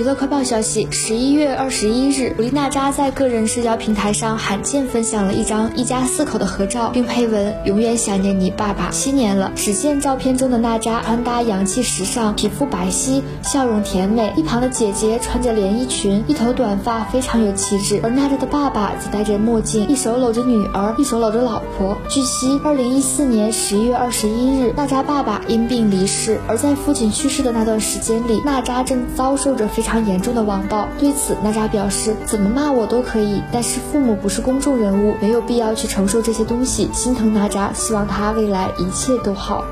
娱乐快报消息：十一月二十一日，古力娜扎在个人社交平台上罕见分享了一张一家四口的合照，并配文“永远想念你爸爸”。七年了，只见照片中的娜扎穿搭洋气时尚，皮肤白皙，笑容甜美。一旁的姐姐穿着连衣裙，一头短发，非常有气质。而娜扎的爸爸则戴着墨镜，一手搂着女儿，一手搂着老婆。据悉，二零一四年十一月二十一日，娜扎爸爸因病离世。而在父亲去世的那段时间里，娜扎正遭受着非常。常严重的网暴，对此娜扎表示，怎么骂我都可以，但是父母不是公众人物，没有必要去承受这些东西。心疼娜扎，希望她未来一切都好。